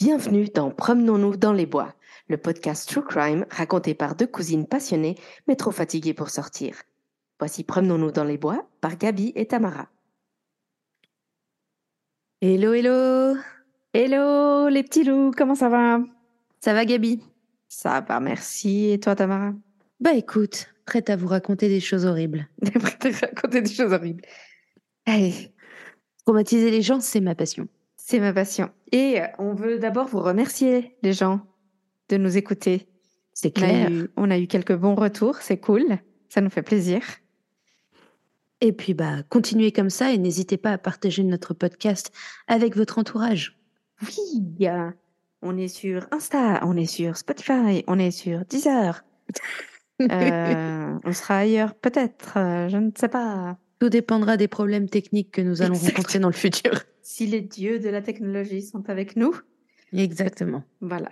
Bienvenue dans Promenons-nous dans les bois, le podcast True Crime raconté par deux cousines passionnées mais trop fatiguées pour sortir. Voici Promenons-nous dans les bois par Gabi et Tamara. Hello, hello Hello les petits loups, comment ça va? Ça va Gabi? Ça va, merci. Et toi Tamara? Bah écoute, prête à vous raconter des choses horribles. prête à raconter des choses horribles. Allez. Traumatiser les gens, c'est ma passion. C'est ma passion. Et on veut d'abord vous remercier les gens de nous écouter. C'est clair. On a, eu, on a eu quelques bons retours, c'est cool, ça nous fait plaisir. Et puis bah continuez comme ça et n'hésitez pas à partager notre podcast avec votre entourage. Oui, on est sur Insta, on est sur Spotify, on est sur Deezer. euh, on sera ailleurs peut-être, euh, je ne sais pas. Tout dépendra des problèmes techniques que nous allons rencontrer dans le futur. Si les dieux de la technologie sont avec nous. Exactement. Voilà.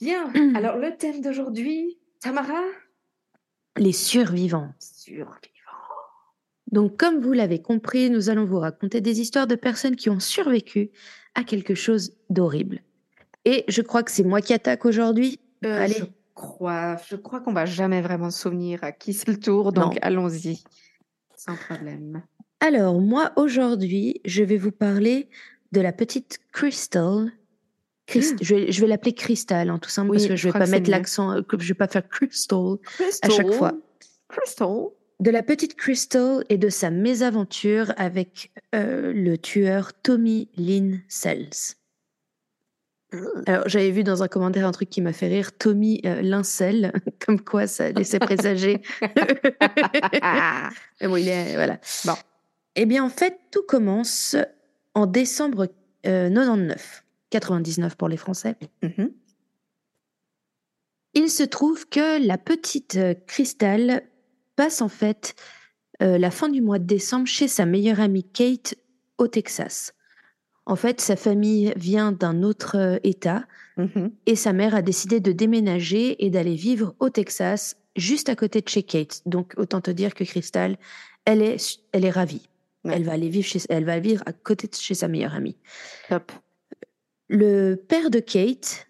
Bien, alors le thème d'aujourd'hui, Tamara? Les survivants. Survivant. Donc comme vous l'avez compris, nous allons vous raconter des histoires de personnes qui ont survécu à quelque chose d'horrible. Et je crois que c'est moi qui attaque aujourd'hui. Euh, Allez. Je crois, je crois qu'on va jamais vraiment se souvenir à qui c'est le tour, donc allons-y. Sans problème. Alors, moi, aujourd'hui, je vais vous parler de la petite Crystal. Christ- je vais, je vais l'appeler Crystal, hein, tout simple, Oui, parce que je je vais pas mettre l'accent, euh, je vais pas faire Crystal. Crystal. chaque fois. Crystal. De la petite Crystal et de sa mésaventure avec euh, le tueur Tommy Lynn Sells. Alors, j'avais vu dans un commentaire un truc qui m'a fait rire, Tommy euh, Lincel, comme quoi ça laissait présager. Mais bon, il est, voilà. Bon. Eh bien, en fait, tout commence en décembre euh, 99, 99 pour les Français. Mhm. Il se trouve que la petite euh, Crystal passe en fait euh, la fin du mois de décembre chez sa meilleure amie Kate au Texas. En fait, sa famille vient d'un autre euh, État Mhm. et sa mère a décidé de déménager et d'aller vivre au Texas, juste à côté de chez Kate. Donc, autant te dire que Crystal, elle est, elle est ravie. Ouais. Elle va aller vivre chez, elle va vivre à côté de chez sa meilleure amie. Le père de Kate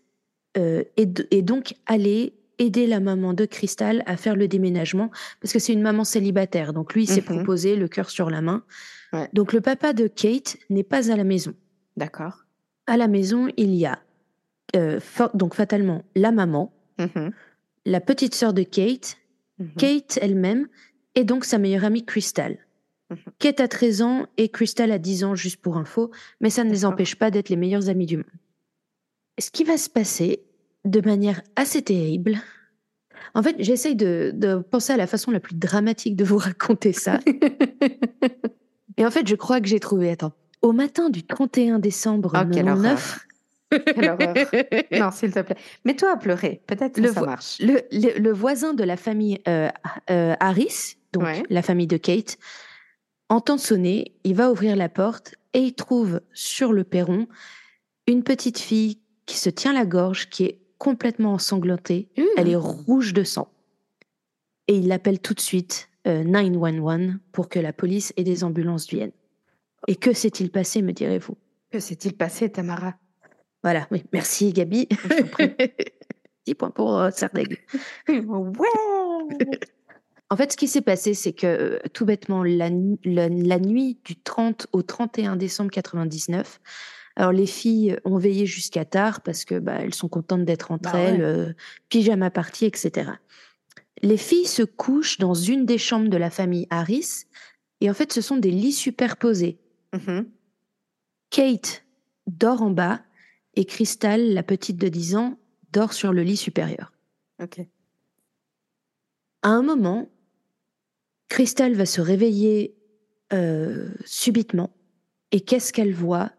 euh, est, donc allé aider la maman de Crystal à faire le déménagement parce que c'est une maman célibataire. Donc lui, il s'est Mhm. proposé le cœur sur la main. Ouais. Donc le papa de Kate n'est pas à la maison. D'accord. À la maison, il y a euh, donc fatalement la maman, Mhm. la petite sœur de Kate, Mhm. Kate elle-même et donc sa meilleure amie Crystal. Mhm. Kate a 13 ans et Crystal a 10 ans, juste pour info, mais ça ne les empêche pas d'être les meilleurs amis du monde. Ce qui va se passer de manière assez terrible. En fait, j'essaye de, de penser à la façon la plus dramatique de vous raconter ça. Et en fait, je crois que j'ai trouvé. Attends. Au matin du 31 décembre Oh, quelle 99, Quelle horreur. non, s'il te plaît. Mets-toi à pleurer. Peut-être que Le ça vo- marche. le, le- le voisin de la famille euh, euh, Harris, donc Ouais. la famille de Kate, entend sonner, il va ouvrir la porte et il trouve sur le perron une petite fille qui se tient la gorge, qui est complètement ensanglantée, elle est rouge de sang. Et il appelle tout de suite euh, 911 pour que la police et des ambulances viennent. Et que s'est-il passé, me direz-vous? Que s'est-il passé, Tamara? Voilà, oui, merci Gabi. Je t'en prie. 10 points pour euh, Sardaigle. Ouais. En fait, ce qui s'est passé, c'est que euh, tout bêtement, la, nu- la- la nuit du 30 au 31 décembre 99, alors les filles ont veillé jusqu'à tard parce que bah, elles sont contentes d'être entre Bah elles, ouais. euh, pyjama party, etc. Les filles se couchent dans une des chambres de la famille Harris et en fait, ce sont des lits superposés. Mhm. Kate dort en bas et Crystal, la petite de 10 ans, dort sur le lit supérieur. Ok. À un moment, Crystal va se réveiller euh, subitement. Et qu'est-ce qu'elle voit?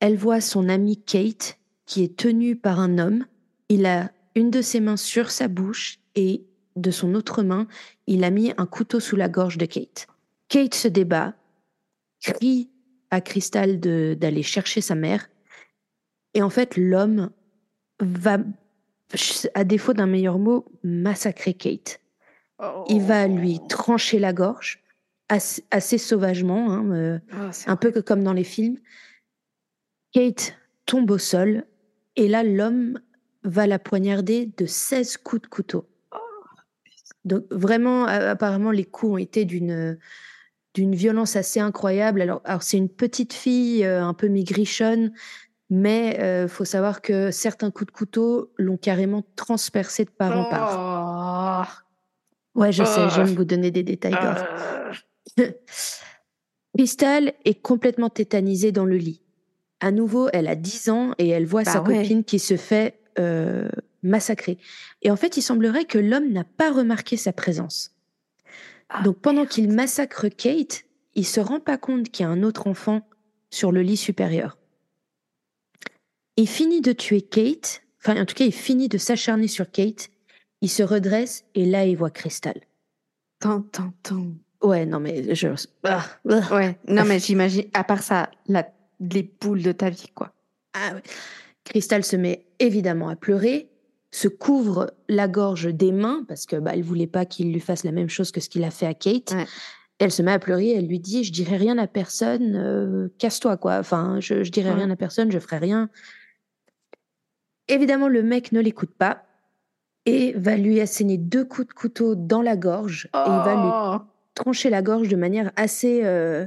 Elle voit son amie Kate qui est tenue par un homme. Il a une de ses mains sur sa bouche et de son autre main, il a mis un couteau sous la gorge de Kate. Kate se débat, crie à Crystal d'aller chercher sa mère. Et en fait, l'homme va, à défaut d'un meilleur mot, massacrer Kate. Il va lui trancher la gorge, assez, assez sauvagement, hein, euh, Oh, c'est un peu comme dans les films. Kate tombe au sol et là, l'homme va la poignarder de 16 coups de couteau. Donc vraiment, apparemment, les coups ont été d'une d'une violence assez incroyable. Alors, alors c'est une petite fille euh, un peu migrichonne, mais il faut savoir que certains coups de couteau l'ont carrément transpercée de part en part. Oh. Ouais, je sais, j'aime oh. vous donner des détails. Euh. Crystal est complètement tétanisée dans le lit. À nouveau, elle a 10 ans et elle voit bah sa copine qui se fait euh, massacrer. Et en fait, il semblerait que l'homme n'a pas remarqué sa présence. Ah, Donc pendant qu'il massacre Kate, il se rend pas compte qu'il y a un autre enfant sur le lit supérieur. Il finit de tuer Kate, enfin en tout cas il finit de s'acharner sur Kate, il se redresse et là il voit Crystal. Tant, tant, tant. Ouais, non mais je... Ah, ah. ouais, non mais j'imagine, à part ça, la... les boules de ta vie quoi. Ah ouais. Crystal se met évidemment à pleurer, se couvre la gorge des mains parce que bah, elle voulait pas qu'il lui fasse la même chose que ce qu'il a fait à Kate. Elle se met à pleurer, elle lui dit Je dirai rien à personne, euh, casse-toi, quoi. Enfin, je, je dirai rien à personne, je ferai rien. Évidemment, le mec ne l'écoute pas et va lui asséner deux coups de couteau dans la gorge et il va lui oh. trancher la gorge de manière assez, euh,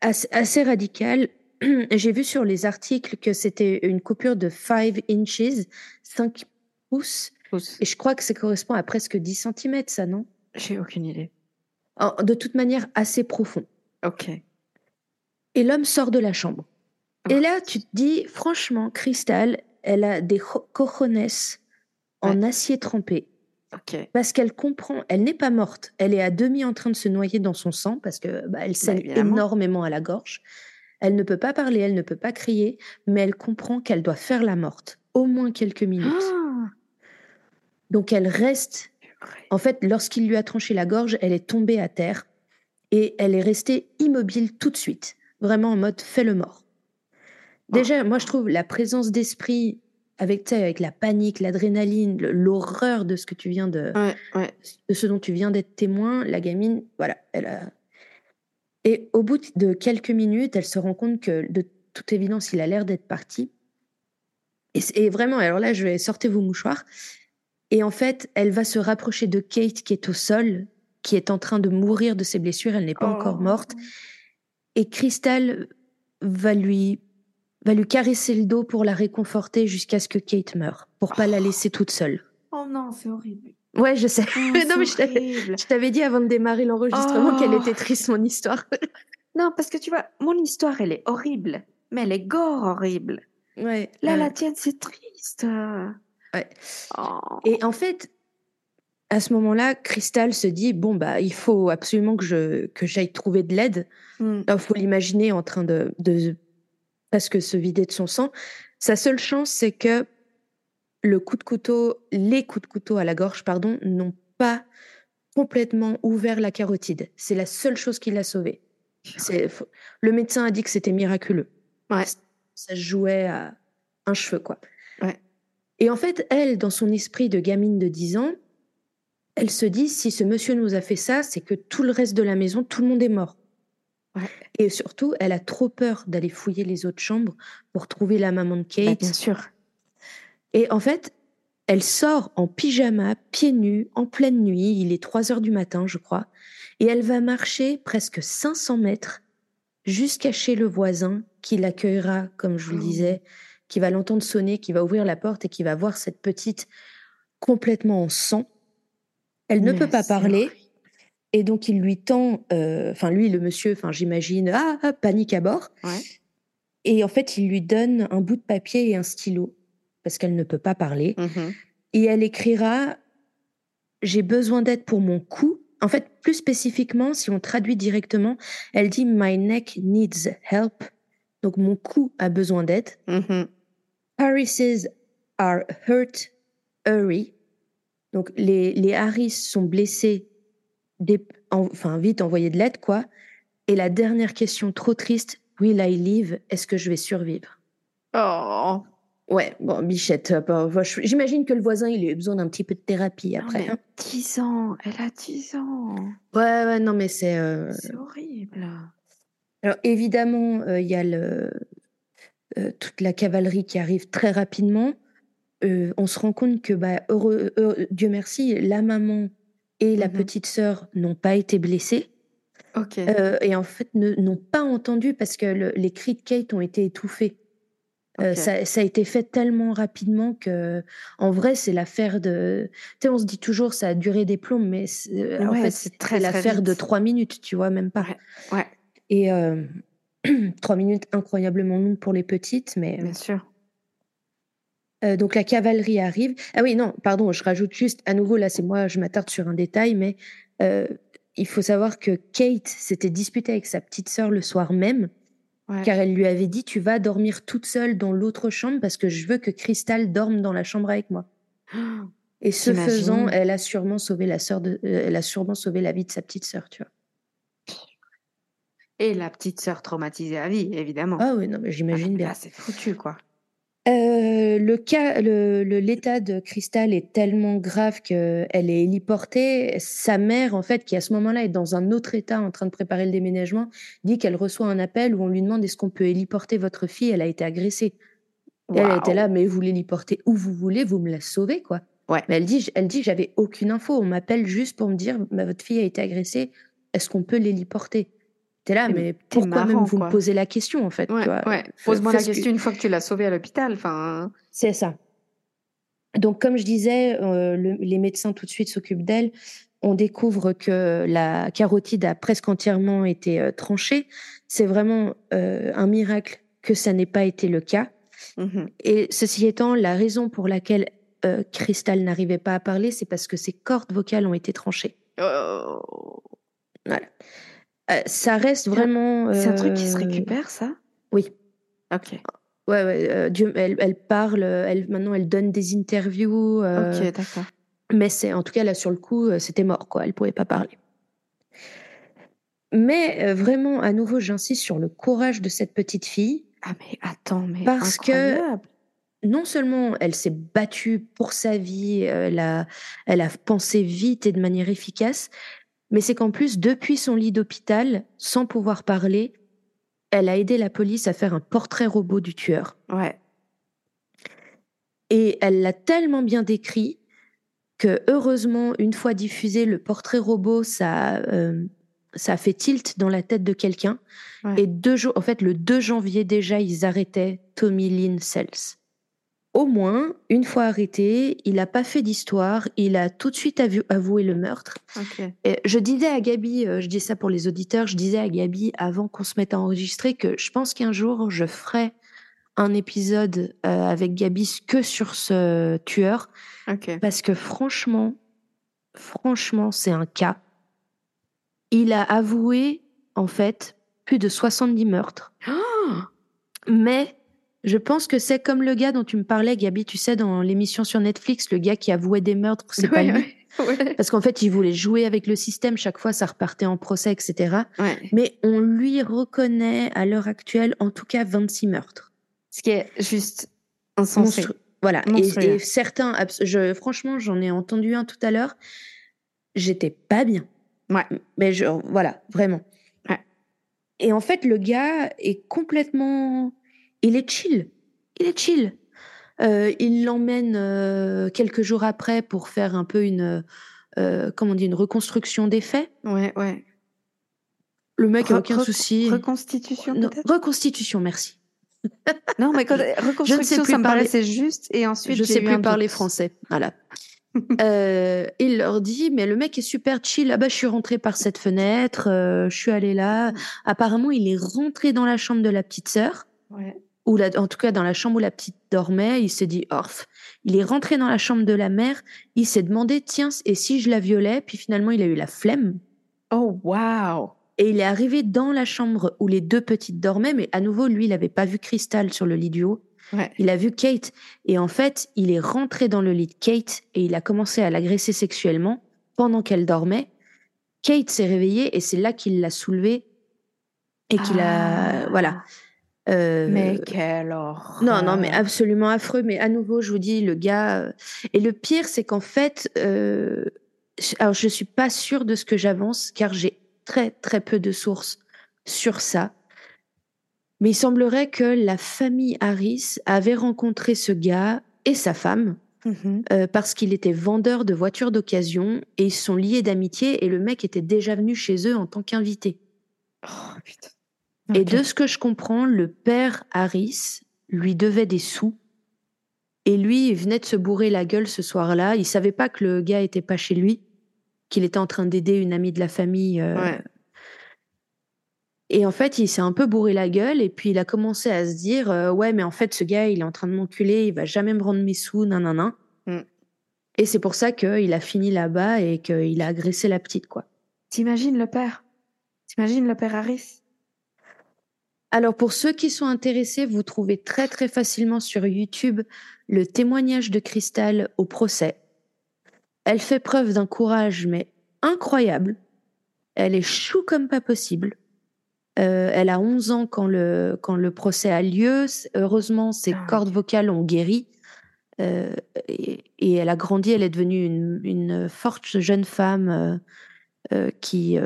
assez, radicale. J'ai vu sur les articles que c'était une coupure de 5 inches, 5 et je crois que ça correspond à presque 10 cm, ça, non? J'ai aucune idée. de toute manière, assez profond. Ok. Et l'homme sort de la chambre. Et là, tu te dis, franchement, Cristal, elle a des cojones en acier trempé. Ok. Parce qu'elle comprend, elle n'est pas morte, elle est à demi en train de se noyer dans son sang parce que bah, elle bah, saigne énormément à la gorge. Elle ne peut pas parler, elle ne peut pas crier, mais elle comprend qu'elle doit faire la morte, au moins quelques minutes. Ah donc elle reste. En fait, lorsqu'il lui a tranché la gorge, elle est tombée à terre et elle est restée immobile tout de suite, vraiment en mode fait le mort. Déjà, moi je trouve la présence d'esprit avec avec la panique, l'adrénaline, l'horreur de ce que tu viens de, de ce dont tu viens d'être témoin, la gamine, voilà, elle a. Et au bout de quelques minutes, elle se rend compte que de toute évidence, il a l'air d'être parti. Et, et, vraiment, alors là, je vais sortir vos mouchoirs. Et en fait, elle va se rapprocher de Kate qui est au sol, qui est en train de mourir de ses blessures. Elle n'est pas encore oh. morte. Et Crystal va lui va lui caresser le dos pour la réconforter jusqu'à ce que Kate meure, pour pas la laisser toute seule. Oh non, c'est horrible. Ouais, je sais. Oh, non, mais je t'avais dit avant de démarrer l'enregistrement qu'elle était triste, mon histoire. non, parce que tu vois, mon histoire, elle est horrible, mais elle est gore horrible. Ouais. Là, la tienne, c'est triste. Oh. Et en fait, à ce moment-là, Crystal se dit bon bah il faut absolument que je que j'aille trouver de l'aide. Hmm. Il faut l'imaginer en train de, de presque se vider de son sang. Sa seule chance, c'est que le coup de couteau, les coups de couteau à la gorge, pardon, n'ont pas complètement ouvert la carotide. C'est la seule chose qui l'a sauvée. Le médecin a dit que c'était miraculeux. Ouais. Ça jouait à un cheveu, quoi. Ouais. Et en fait, elle, dans son esprit de gamine de 10 ans, elle se dit si ce monsieur nous a fait ça, c'est que tout le reste de la maison, tout le monde est mort. Et surtout, elle a trop peur d'aller fouiller les autres chambres pour trouver la maman de Kate. Bah, bien sûr. Et en fait, elle sort en pyjama, pieds nus, en pleine nuit. Il est 3 heures du matin, je crois. Et elle va marcher presque 500 mètres jusqu'à chez le voisin qui l'accueillera, comme je vous le oh. disais, qui va l'entendre sonner, qui va ouvrir la porte et qui va voir cette petite complètement en sang. Elle ne peut pas parler. Et donc, il lui tend, euh, enfin, lui, le monsieur, enfin, j'imagine, ah, ah, panique à bord. Et en fait, il lui donne un bout de papier et un stylo, parce qu'elle ne peut pas parler. Mm-hmm. Et elle écrira J'ai besoin d'aide pour mon cou. En fait, plus spécifiquement, si on traduit directement, elle dit My neck needs help. Donc, mon cou a besoin d'aide. Mm-hmm. Harrises are hurt, hurry. Donc, les, les Harris sont blessés, enfin, vite, envoyer de l'aide, quoi. Et la dernière question trop triste, will I live? Est-ce que je vais survivre? Oh Ouais, bon, Bichette, j'imagine que le voisin, il a eu besoin d'un petit peu de thérapie après. Non, 10 hein. ans, elle a 10 ans. Ouais, ouais, non, mais c'est. Euh, c'est horrible. Alors, évidemment, euh, il y a le, toute la cavalerie qui arrive très rapidement, euh, on se rend compte que, bah, heureux, Dieu merci, la maman et la Mhm. petite sœur n'ont pas été blessées. Ok. Euh, et en fait, n'ont pas entendu parce que le- les cris de Kate ont été étouffés. Euh, ça, ça a été fait tellement rapidement que, en vrai, c'est l'affaire de. Tu sais, on se dit toujours ça a duré des plombs, mais c'est- en fait, c'est l'affaire de trois minutes, tu vois, même pas. Ouais. Ouais, Et euh, trois minutes incroyablement longues pour les petites, mais. bien sûr. Euh, donc la cavalerie arrive. Ah oui, non, pardon, je rajoute juste, à nouveau, là, c'est moi, je m'attarde sur un détail, mais euh, il faut savoir que Kate s'était disputée avec sa petite sœur le soir même, Ouais. car elle lui avait dit, tu vas dormir toute seule dans l'autre chambre parce que je veux que Crystal dorme dans la chambre avec moi. Et ce faisant, elle a sûrement sauvé la sœur de, euh, elle a sûrement sauvé la vie de sa petite sœur, tu vois. Et la petite sœur traumatisée à vie, évidemment. Ah oui, non, mais Ah, j'imagine mais bien. Là, c'est foutu, quoi. Euh, le cas, le, le- l'état de Crystal est tellement grave qu'elle est héliportée. Sa mère, en fait, qui à ce moment-là est dans un autre état en train de préparer le déménagement, dit qu'elle reçoit un appel où on lui demande est-ce qu'on peut héliporter votre fille? Elle a été agressée. Elle était là, mais vous l'héliportez où vous voulez, vous me la sauvez, quoi. Ouais. Mais elle dit, elle dit, j'avais aucune info. On m'appelle juste pour me dire, bah, votre fille a été agressée. Est-ce qu'on peut l'héliporter? T'es là, mais pourquoi même vous quoi. me posez la question, en fait Ouais, ouais. F- Pose-moi la que- question une fois que tu l'as sauvée à l'hôpital. Enfin, c'est ça. Donc, comme je disais, euh, le- les médecins tout de suite s'occupent d'elle. On découvre que la carotide a presque entièrement été euh, tranchée. C'est vraiment euh, un miracle que ça n'ait pas été le cas. mhm. Et ceci étant, la raison pour laquelle euh, Crystal n'arrivait pas à parler, c'est parce que ses cordes vocales ont été tranchées. Oh. Voilà. Euh, ça reste vraiment. C'est un truc qui se euh, récupère, ça? Oui. Ok. Ouais, ouais. euh, Dieu, elle, elle parle. Elle, maintenant, elle donne des interviews. Ok, d'accord. Mais c'est, en tout cas, là, sur le coup, c'était mort, quoi. Elle pouvait pas parler. Mais vraiment, à nouveau, j'insiste sur le courage de cette petite fille. Ah, mais attends, mais Parce que-. Non seulement elle s'est battue pour sa vie, elle a, elle a pensé vite et de manière efficace, mais c'est qu'en plus, depuis son lit d'hôpital, sans pouvoir parler, elle a aidé la police à faire un portrait robot du tueur. Ouais. Et elle l'a tellement bien décrit que heureusement, une fois diffusé, le portrait robot, ça, euh, ça a fait tilt dans la tête de quelqu'un. Ouais. Et deux jours, en fait, le 2 janvier déjà, ils arrêtaient Tommy Lynn Sells. Au moins, une fois arrêté, il n'a pas fait d'histoire, il a tout de suite avoué le meurtre. Et je disais à Gabi, euh, je dis ça pour les auditeurs, je disais à Gabi avant qu'on se mette à enregistrer que je pense qu'un jour je ferai un épisode euh, avec Gabi que sur ce tueur. Parce que franchement, franchement, c'est un cas. Il a avoué en fait plus de 70 meurtres, Oh mais je pense que c'est comme le gars dont tu me parlais, Gabi, tu sais, dans l'émission sur Netflix, le gars qui avouait des meurtres, c'est pas lui. ouais, ouais. Parce qu'en fait, il voulait jouer avec le système, chaque fois ça repartait en procès, etc. Ouais. Mais on lui reconnaît à l'heure actuelle en tout cas 26 meurtres. Ce qui est juste insensé. Monstru- Voilà. Monstrueux. et certains, je, franchement, j'en ai entendu un tout à l'heure. J'étais pas bien. Ouais. Mais je, voilà, vraiment. Ouais. Et en fait, le gars est complètement. Il est chill. Il est chill. Euh, il l'emmène euh, quelques jours après pour faire un peu une. euh, comment on dit, une reconstruction des faits. Ouais, ouais. Le mec a Re- aucun souci. Reconstitution, Non, reconstitution, merci. Non, mais quand, reconstruction, plus ça me parler- paraissait juste. Et ensuite, je j'ai sais plus parler doute. français. Voilà. Il leur dit, mais le mec est super chill. Ah bah, je suis rentré par cette fenêtre, je suis allé là. Apparemment, il est rentré dans la chambre de la petite sœur, Ouais. Ou la, en tout cas dans la chambre où la petite dormait. Il s'est dit, orf. Il est rentré dans la chambre de la mère. Il s'est demandé, tiens, et si je la violais? Puis finalement, il a eu la flemme. Oh, waouh Et il est arrivé dans la chambre où les deux petites dormaient, mais à nouveau, lui, il n'avait pas vu Crystal sur le lit du haut. Ouais. Il a vu Kate et en fait, il est rentré dans le lit de Kate et il a commencé à l'agresser sexuellement pendant qu'elle dormait. Kate s'est réveillée et c'est là qu'il l'a soulevée et qu'il a Ah. voilà. Euh, Mais quelle horreur non, non, mais absolument affreux. Mais à nouveau, je vous dis, le gars. euh, Et le pire, c'est qu'en fait, euh, je- alors je suis pas sûre de ce que j'avance, car j'ai très très peu de sources sur ça. Mais il semblerait que la famille Harris avait rencontré ce gars et sa femme euh, parce qu'il était vendeur de voitures d'occasion et ils sont liés d'amitié et le mec était déjà venu chez eux en tant qu'invité. Oh, putain. Et de ce que je comprends, le père Harris lui devait des sous. Et lui, il venait de se bourrer la gueule ce soir-là. Il savait pas que le gars était pas chez lui, qu'il était en train d'aider une amie de la famille. euh, Ouais. Et en fait, il s'est un peu bourré la gueule et puis il a commencé à se dire euh, ouais, mais en fait, ce gars, il est en train de m'enculer, il va jamais me rendre mes sous, nan nan nan. Mm. Et c'est pour ça qu'il a fini là-bas et qu'il a agressé la petite, quoi. T'imagines le père? T'imagines le père Harris? Alors pour ceux qui sont intéressés, vous trouvez très très facilement sur YouTube le témoignage de Crystal au procès. Elle fait preuve d'un courage mais incroyable. Elle est chou comme pas possible. Euh, elle a 11 ans quand le, quand le procès a lieu. Heureusement, ses Ah, cordes vocales ont guéri. Euh, et, et elle a grandi, elle est devenue une, une forte jeune femme euh, qui,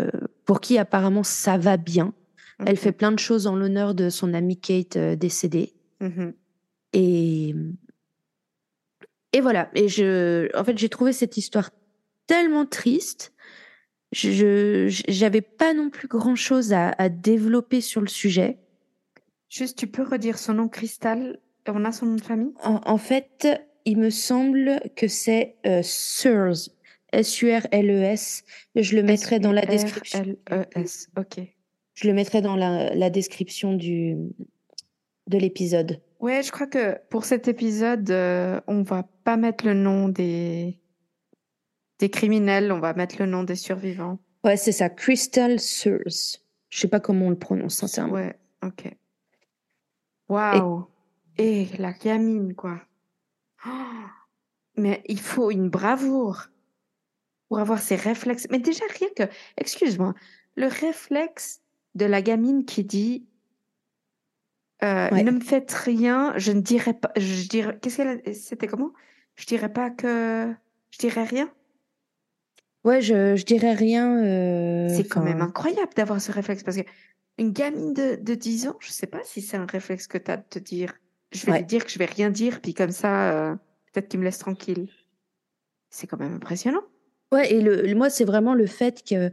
pour qui apparemment ça va bien. Elle fait plein de choses en l'honneur de son amie Kate euh, décédée. Mhm. Et, et voilà. Et je, en fait, j'ai trouvé cette histoire tellement triste. Je, je- j'avais pas non plus grand chose à, à développer sur le sujet. Juste, tu peux redire son nom, Cristal On a son nom de famille? En, en fait, il me semble que c'est euh. S-U-R-L-E-S. E Je le mettrai dans la description. L-E-S, ok. Je le mettrai dans la, la description du, de l'épisode. Ouais, je crois que pour cet épisode, euh, on va pas mettre le nom des... des criminels, on va mettre le nom des survivants. Ouais, c'est ça. Crystal Sears. Je sais pas comment on le prononce, sincèrement. Ouais, ok. Waouh. Et la gamine, quoi. Oh, mais il faut une bravoure pour avoir ces réflexes. Mais déjà, rien que, excuse-moi, le réflexe de la gamine qui dit euh, Ouais. Ne me faites rien, je ne dirai pas. Je dirais, qu'est-ce qu'elle a- C'était comment? Je dirais pas que. Je dirais rien? Ouais, je, je dirais rien. euh, C'est quand même incroyable d'avoir ce réflexe parce que une gamine de, de 10 ans, je sais pas si c'est un réflexe que tu as de te dire je vais Ouais. lui dire que je vais rien dire, puis comme ça, euh, peut-être qu'il me laisse tranquille. C'est quand même impressionnant. Ouais, et le- moi, c'est vraiment le fait que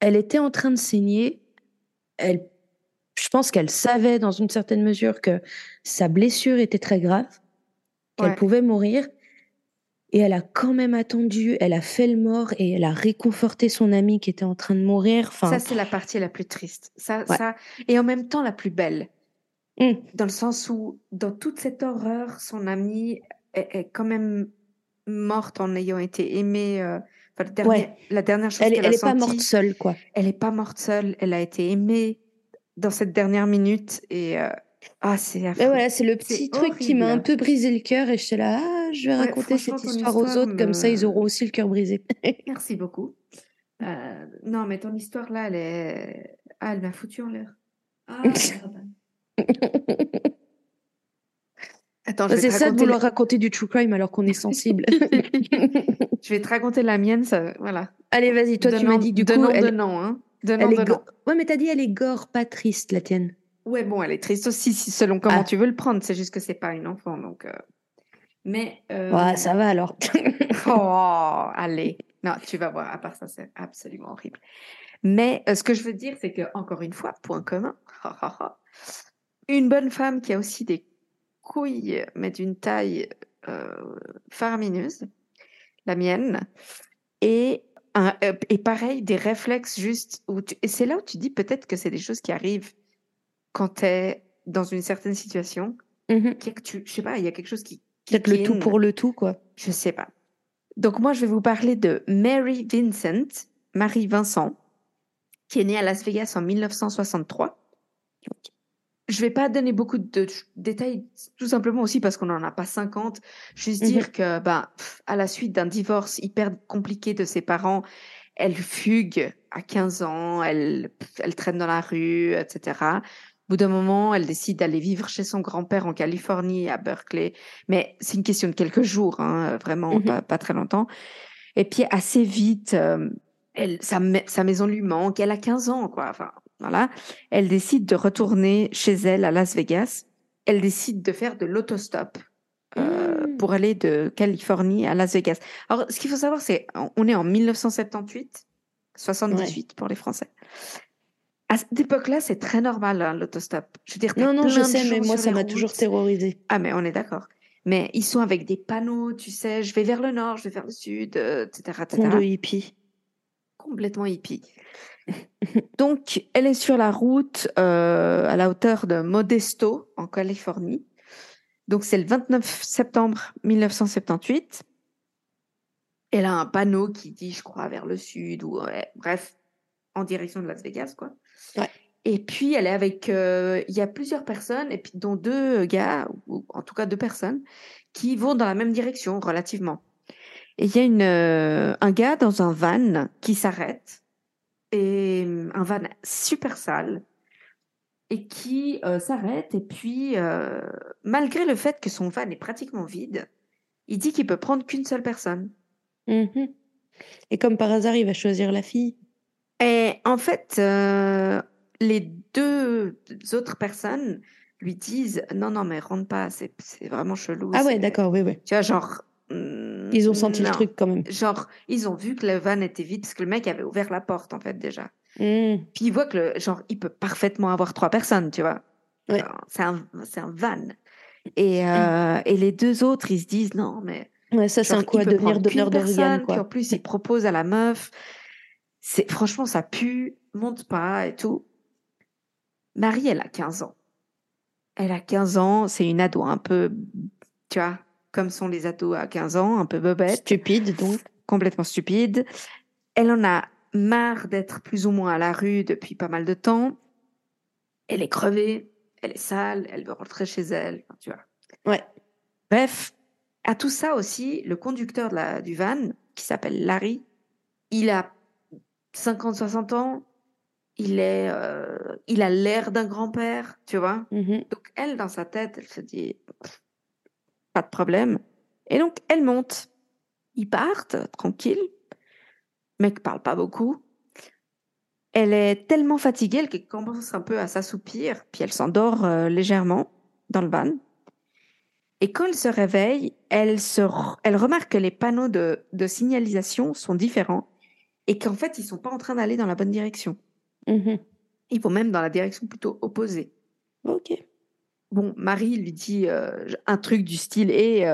elle était en train de saigner. Elle, je pense qu'elle savait dans une certaine mesure que sa blessure était très grave, qu'elle Ouais. pouvait mourir. Et elle a quand même attendu, elle a fait le mort et elle a réconforté son ami qui était en train de mourir. Enfin, ça, c'est la partie la plus triste. Ça, Ouais. ça, et en même temps la plus belle. Mm. Dans le sens où, dans toute cette horreur, son amie est, est quand même morte en ayant été aimée. euh, enfin, le dernier- Ouais. La dernière chose elle, qu'elle elle a est pas morte seule, quoi. elle n'est pas morte seule. Elle a été aimée dans cette dernière minute. Et euh, ah, c'est voilà, c'est le petit truc qui m'a un peu brisé le cœur et je suis là, ah, je vais Ouais, raconter cette histoire aux autres, comme ça ils auront aussi le cœur brisé. Merci beaucoup. Euh, non, mais ton histoire là, elle est. Ah, elle m'a foutu en l'air. Ah. Attends, vais, c'est ça de vouloir la- raconter du true crime alors qu'on est sensible. je vais te raconter la mienne, ça, voilà. Allez, vas-y, toi tu m'as dit du coup, donnant, elle, donnant, hein. Donnant, elle est go- Ouais, mais t'as dit elle est gore, pas triste, la tienne. Ouais, bon, elle est triste aussi, si- selon comment Ah. tu veux le prendre. C'est juste que c'est pas une enfant, donc. euh, Mais. euh, Ouais, ça va alors. Oh, allez. Non, tu vas voir. À part ça, c'est absolument horrible. Mais euh, ce que je veux dire, c'est que, encore une fois, point commun. Une bonne femme qui a aussi des couilles, mais d'une taille euh, faramineuse, la mienne, et, un- euh, et pareil, des réflexes juste. Où tu- et c'est là où tu dis peut-être que c'est des choses qui arrivent quand tu es dans une certaine situation. A que tu, je sais pas, il y a quelque chose qui. Peut-être le tout pour le tout, quoi. Je sais pas. Donc moi, je vais vous parler de Mary Vincent, Marie Vincent, qui est née à Las Vegas en 1963. Je vais pas donner beaucoup de détails, tout simplement aussi parce qu'on n'en a pas 50. Juste Mhm. dire que, ben, pff, à la suite d'un divorce hyper compliqué de ses parents, elle fugue à 15 ans, elle, pff, elle traîne dans la rue, etc. Au bout d'un moment, elle décide d'aller vivre chez son grand-père en Californie, à Berkeley. Mais c'est une question de quelques jours, hein, vraiment Mhm. pas, pas très longtemps. Et puis assez vite, euh, elle, sa, ma- sa maison lui manque. Elle a 15 ans, quoi. Enfin, voilà, elle décide de retourner chez elle à Las Vegas. Elle décide de faire de l'autostop euh, Mm. pour aller de Californie à Las Vegas. Alors, ce qu'il faut savoir, c'est on est en 1978, 78 pour les Français. À cette époque-là, c'est très normal hein, l'autostop. Je veux dire, Non, non, je sais, mais moi, ça m'a toujours terrorisé. Ah, mais on est d'accord. Mais ils sont avec des panneaux, tu sais, je vais vers le nord, je vais vers le sud, euh, etc., etc. Con de hippie. Complètement hippie. Donc, elle est sur la route euh, à la hauteur de Modesto, en Californie. Donc, c'est le 29 septembre 1978. Elle a un panneau qui dit, je crois, vers le sud, ou ouais, bref, en direction de Las Vegas, quoi. Ouais. Et puis, elle est avec, euh, il y a plusieurs personnes, et puis dont deux gars, ou en tout cas deux personnes, qui vont dans la même direction relativement. Et il y a une, euh, un gars dans un van qui s'arrête, et euh, un van super sale, et qui euh, s'arrête, et puis, euh, malgré le fait que son van est pratiquement vide, il dit qu'il peut prendre qu'une seule personne. Mhm. Et comme par hasard, il va choisir la fille. Et en fait, euh, les deux autres personnes lui disent non, non, mais rentre pas, c'est vraiment chelou. Ah ouais, d'accord, oui, oui. Tu vois, genre. Hmm, Ils ont senti le truc quand même. Genre, ils ont vu que le van était vide parce que le mec avait ouvert la porte, en fait, déjà. Mm. Puis ils voient que, le, genre, il peut parfaitement avoir trois personnes, tu vois. Ouais. C'est un, c'est un van. Et, euh, et les deux autres, ils se disent non, mais Ouais, ça, c'est un coup à devenir donneur d'organes, Puis en plus, il propose à la meuf. C'est franchement, ça pue, monte pas et tout. Marie, elle a 15 ans. Elle a 15 ans, c'est une ado un peu, tu vois, comme sont les ados à 15 ans, un peu bobette, Stupide, donc. complètement stupide. Elle en a marre d'être plus ou moins à la rue depuis pas mal de temps. Elle est crevée, elle est sale, elle veut rentrer chez elle, tu vois. Ouais. Bref, à tout ça aussi, le conducteur de la, du van, qui s'appelle Larry, il a 50-60 ans, il, est, euh, il a l'air d'un grand-père, tu vois. Mhm. Donc elle, dans sa tête, elle se dit, pas de problème. Et donc, elle monte. Ils partent, tranquille. Le mec parle pas beaucoup. Elle est tellement fatiguée qu'elle commence un peu à s'assoupir, puis elle s'endort euh, légèrement dans le van. Et quand elle se réveille, elle, se re- elle remarque que les panneaux de, de signalisation sont différents et qu'en fait, ils sont pas en train d'aller dans la bonne direction. Mhm. Ils vont même dans la direction plutôt opposée. Ok. Bon, Marie lui dit euh, un truc du style et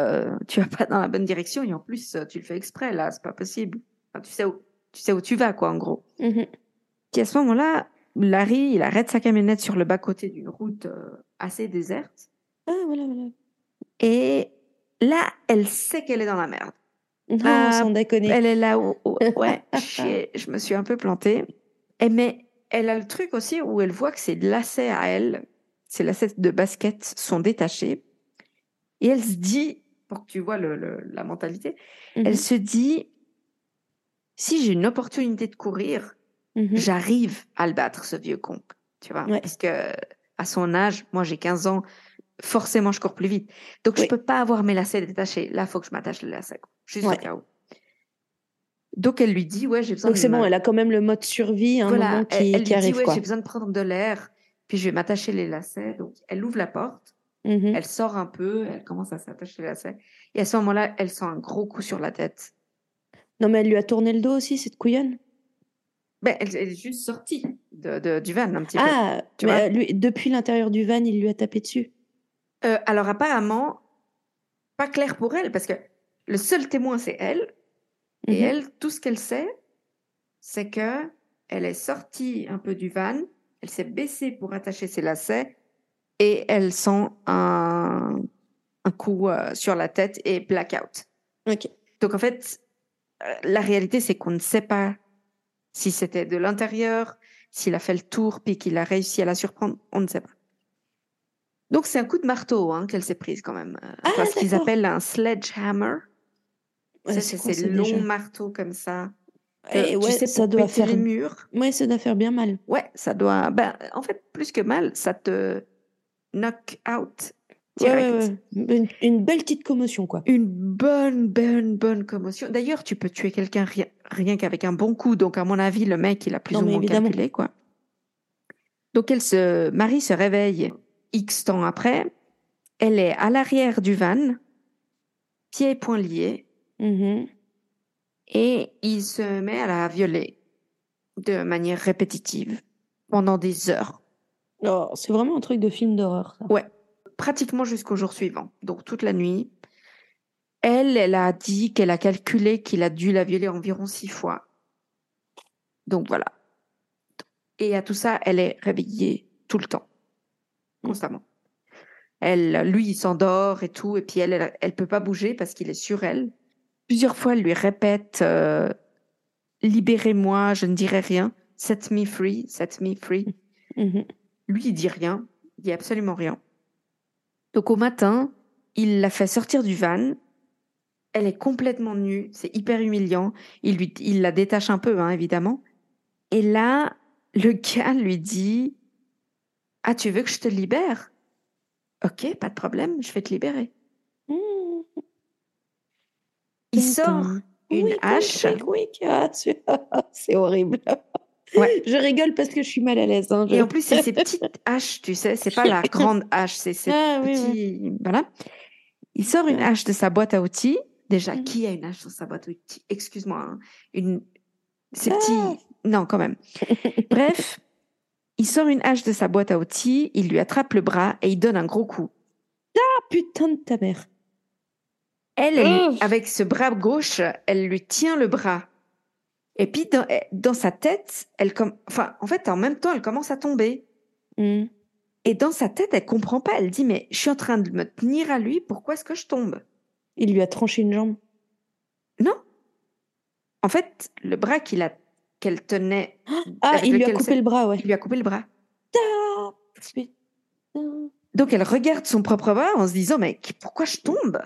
tu vas pas dans la bonne direction et en plus euh, tu le fais exprès là, c'est pas possible. Enfin, tu sais où tu sais où tu vas quoi en gros. Mhm. Puis à ce moment-là, Larry, il arrête sa camionnette sur le bas-côté d'une route euh, assez déserte Ah, voilà, voilà. et là, elle sait qu'elle est dans la merde. Non, Ah, sans déconner. Elle est là où, où- ouais, chier, je me suis un peu plantée. Et mais elle a le truc aussi où elle voit que ses lacets à elle, ses lacets de basket sont détachés. Et elle se dit, pour que tu vois le, le- la mentalité, Mhm. elle se dit, si j'ai une opportunité de courir, Mhm. j'arrive à le battre, ce vieux con. Tu vois, Ouais. parce que à son âge, moi j'ai 15 ans, forcément je cours plus vite. Donc Oui. je peux pas avoir mes lacets détachés. Là, faut que je m'attache les lacets. quoi. Juste Ouais. au cas où. Donc elle lui dit, ouais, j'ai besoin Donc c'est bon, elle a quand même le mode survie, un voilà, moment elle, qui, elle qui lui arrive, dit, ouais, j'ai besoin de prendre de l'air, puis je vais m'attacher les lacets. Donc elle ouvre la porte, Mhm. elle sort un peu, elle commence à s'attacher les lacets. Et à ce moment-là, elle sent un gros coup sur la tête. Non, mais elle lui a tourné le dos aussi, cette couillonne? Ben, elle, elle est juste sortie de, de- du van un petit peu. Ah, tu mais vois. euh, lui, depuis l'intérieur du van, il lui a tapé dessus. Euh, alors apparemment, pas clair pour elle, parce que le seul témoin, c'est elle. Et Mhm. elle, tout ce qu'elle sait, c'est que elle est sortie un peu du van, elle s'est baissée pour attacher ses lacets, et elle sent un, un coup euh, sur la tête et blackout. Ok. Donc en fait, euh, la réalité, c'est qu'on ne sait pas si c'était de l'intérieur, s'il a fait le tour, puis qu'il a réussi à la surprendre, on ne sait pas. Donc c'est un coup de marteau hein, qu'elle s'est prise quand même. euh, Ah, parce qu'ils appellent un sledgehammer. Ouais, c'est ces longs marteaux comme ça. Que, Eh tu ouais, sais, ça doit faire. les murs. Ouais, ça doit faire bien mal. Ouais, ça doit. Ben, en fait, plus que mal, ça te knock out Ouais, direct. ouais, ouais. Une, une belle petite commotion, quoi. Une bonne, bonne, bonne commotion. D'ailleurs, tu peux tuer quelqu'un rien, rien qu'avec un bon coup. Donc, à mon avis, le mec, il a plus Non, ou moins évidemment. calculé, quoi. Donc elle se, Marie se réveille X temps après. Elle est à l'arrière du van, pieds et poings liés, Mhm. Et il se met à la violer de manière répétitive pendant des heures, Oh, c'est vraiment un truc de film d'horreur. ça. Ouais. pratiquement jusqu'au jour suivant. Donc toute la nuit. Elle, elle a dit qu'elle a calculé qu'il a dû la violer environ six fois. Donc voilà. Et à tout ça, elle est réveillée tout le temps, constamment. Elle, lui, il s'endort et tout, et puis elle, elle, elle peut pas bouger parce qu'il est sur elle. Plusieurs fois, elle lui répète euh, Libérez-moi, je ne dirai rien. Set me free, set me free. Mhm. Lui, il dit rien. Il dit absolument rien. Donc au matin, il la fait sortir du van. Elle est complètement nue. C'est hyper humiliant. Il, lui, il la détache un peu, hein, évidemment. Et là, le gars lui dit Ah, tu veux que je te libère? Ok, pas de problème, je vais te libérer. Il sort une wink, hache. Ah, tu- c'est horrible. Ouais. Je rigole parce que je suis mal à l'aise. hein, je- Et en plus, c'est ces petites haches, tu sais, c'est pas la grande hache, c'est ces Ah, oui, oui. Voilà. Il sort une hache de sa boîte à outils. Déjà, Mhm. qui a une hache dans sa boîte à outils? Excuse-moi. hein. Une... Ces Ah. petits. Non, quand même. Bref, il sort une hache de sa boîte à outils, il lui attrape le bras et il donne un gros coup. Ah, putain de ta mère. Elle, elle- Ouf. avec ce bras gauche, elle lui tient le bras. Et puis, dans, dans sa tête, elle comme, enfin, en fait, en même temps, elle commence à tomber. Mhm. Et dans sa tête, elle comprend pas. Elle dit, mais je suis en train de me tenir à lui, pourquoi est-ce que je tombe? Il lui a tranché une jambe. Non. En fait, le bras qu'il a, qu'elle tenait, Ah, il lui a coupé le bras, ouais. il lui a coupé le bras. Donc elle regarde son propre bras en se disant, mais pourquoi je tombe?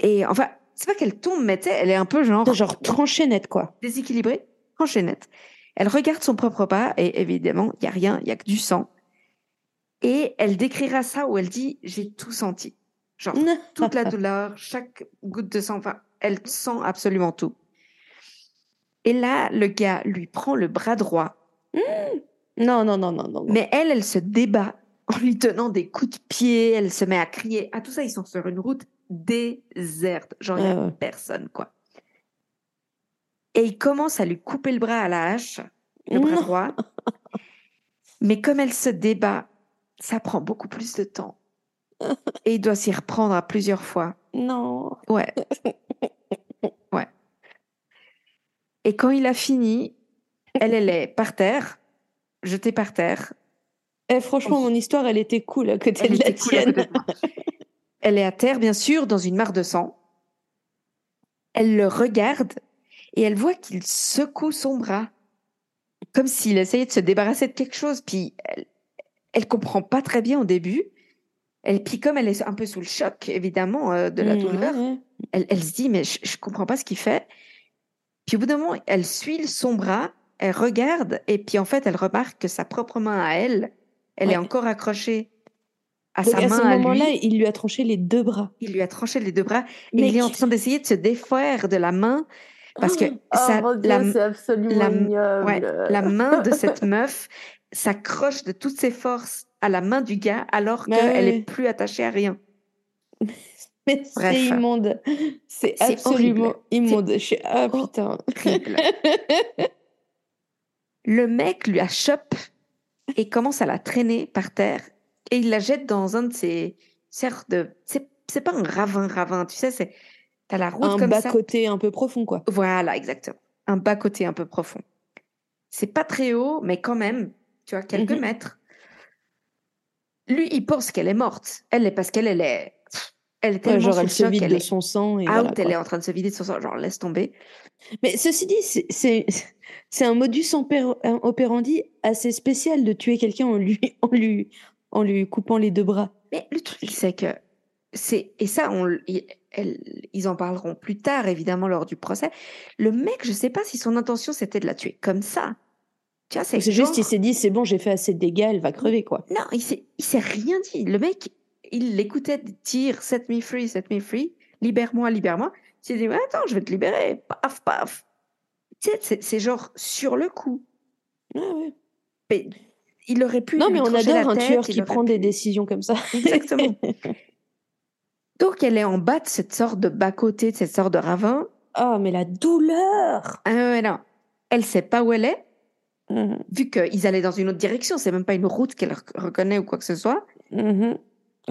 Et enfin, c'est pas qu'elle tombe, mais tu sais, elle est un peu genre Genre tranché net, quoi. déséquilibrée, tranchée nette. Elle regarde son propre bras et évidemment, il y a rien, il y a que du sang. Et elle décrira ça où elle dit, j'ai tout senti. Genre, toute la douleur, chaque goutte de sang, enfin, elle sent absolument tout. Et là, le gars lui prend le bras droit, Non, non, non, non, non. non. mais elle, elle se débat en lui donnant des coups de pied, elle se met à crier. À tout ça, ils sont sur une route déserte, genre il n'y a Ah personne, quoi. Et il commence à lui couper le bras à la hache, le bras Non. droit. Mais comme elle se débat, ça prend beaucoup plus de temps. Et il doit s'y reprendre à plusieurs fois. Non. Ouais. Ouais. Et quand il a fini, elle, elle est par terre, jetée par terre. Eh, franchement, mon histoire, elle était cool à côté Elle de la tienne. Elle est à terre, bien sûr, dans une mare de sang. Elle le regarde et elle voit qu'il secoue son bras, comme s'il essayait de se débarrasser de quelque chose. Puis elle, elle comprend pas très bien au début. Elle, puis comme elle est un peu sous le choc, évidemment, euh, de la Mmh, douleur, ouais. elle, elle se dit, mais je, je comprends pas ce qu'il fait. Puis au bout d'un moment, elle suit son bras, elle regarde, et puis en fait, elle remarque que sa propre main à elle, elle Ouais. est encore accrochée à Donc, sa à main ce à moment-là, lui. il lui a tranché les deux bras. Il lui a tranché les deux bras, et Mais il est en train d'essayer de se défaire de la main, parce que Oh ça, Dieu, la, absolument la- ignoble. ouais, la main de cette meuf s'accroche de toutes ses forces à la main du gars, alors Bah qu'elle ouais. est plus attachée à rien. Mais c'est immonde. C'est absolument horrible. immonde. Je suis... Ah putain. Le mec lui achoppe et commence à la traîner par terre et il la jette dans un de ces cerfs de. C'est, pas un ravin, ravin, tu sais, c'est. T'as la route Un comme ça. bas-côté un peu profond, quoi. Voilà, exactement. Un bas-côté un peu profond. C'est pas très haut, mais quand même, tu vois, quelques Mhm. mètres. Lui, il pense qu'elle est morte. Elle est parce qu'elle elle est. Elle est Ouais, tellement genre, sous elle le se choc, vide elle de est son sang. Et out, voilà, elle est en train de se vider de son sang, genre laisse tomber. Mais ceci dit, c'est- un modus operandi assez spécial de tuer quelqu'un en lui, en, lui, en lui coupant les deux bras. Mais le truc, c'est que c'est et ça, on, ils en parleront plus tard, évidemment, lors du procès. Le mec, je sais pas si son intention c'était de la tuer comme ça. Tu vois, c'est juste, il s'est dit, c'est bon, j'ai fait assez de dégâts, elle va crever, quoi. Non, il s'est, il s'est rien dit. Le mec, il l'écoutait dire set me free, set me free, libère-moi, libère-moi. Il s'est dit, ouais, attends, je vais te libérer. Paf, paf. Tu sais, c'est, c'est genre sur le coup. Ah ouais. Mais il aurait pu. Non, mais on adore un tête, tueur qui prend des décisions comme ça. Exactement. Donc, elle est en bas de cette sorte de bas-côté, de cette sorte de ravin. Ah, mais la douleur Ah ouais, non. Elle sait pas où elle est, Mhm, vu qu'ils allaient dans une autre direction. C'est même pas une route qu'elle rec- reconnaît ou quoi que ce soit. mhm.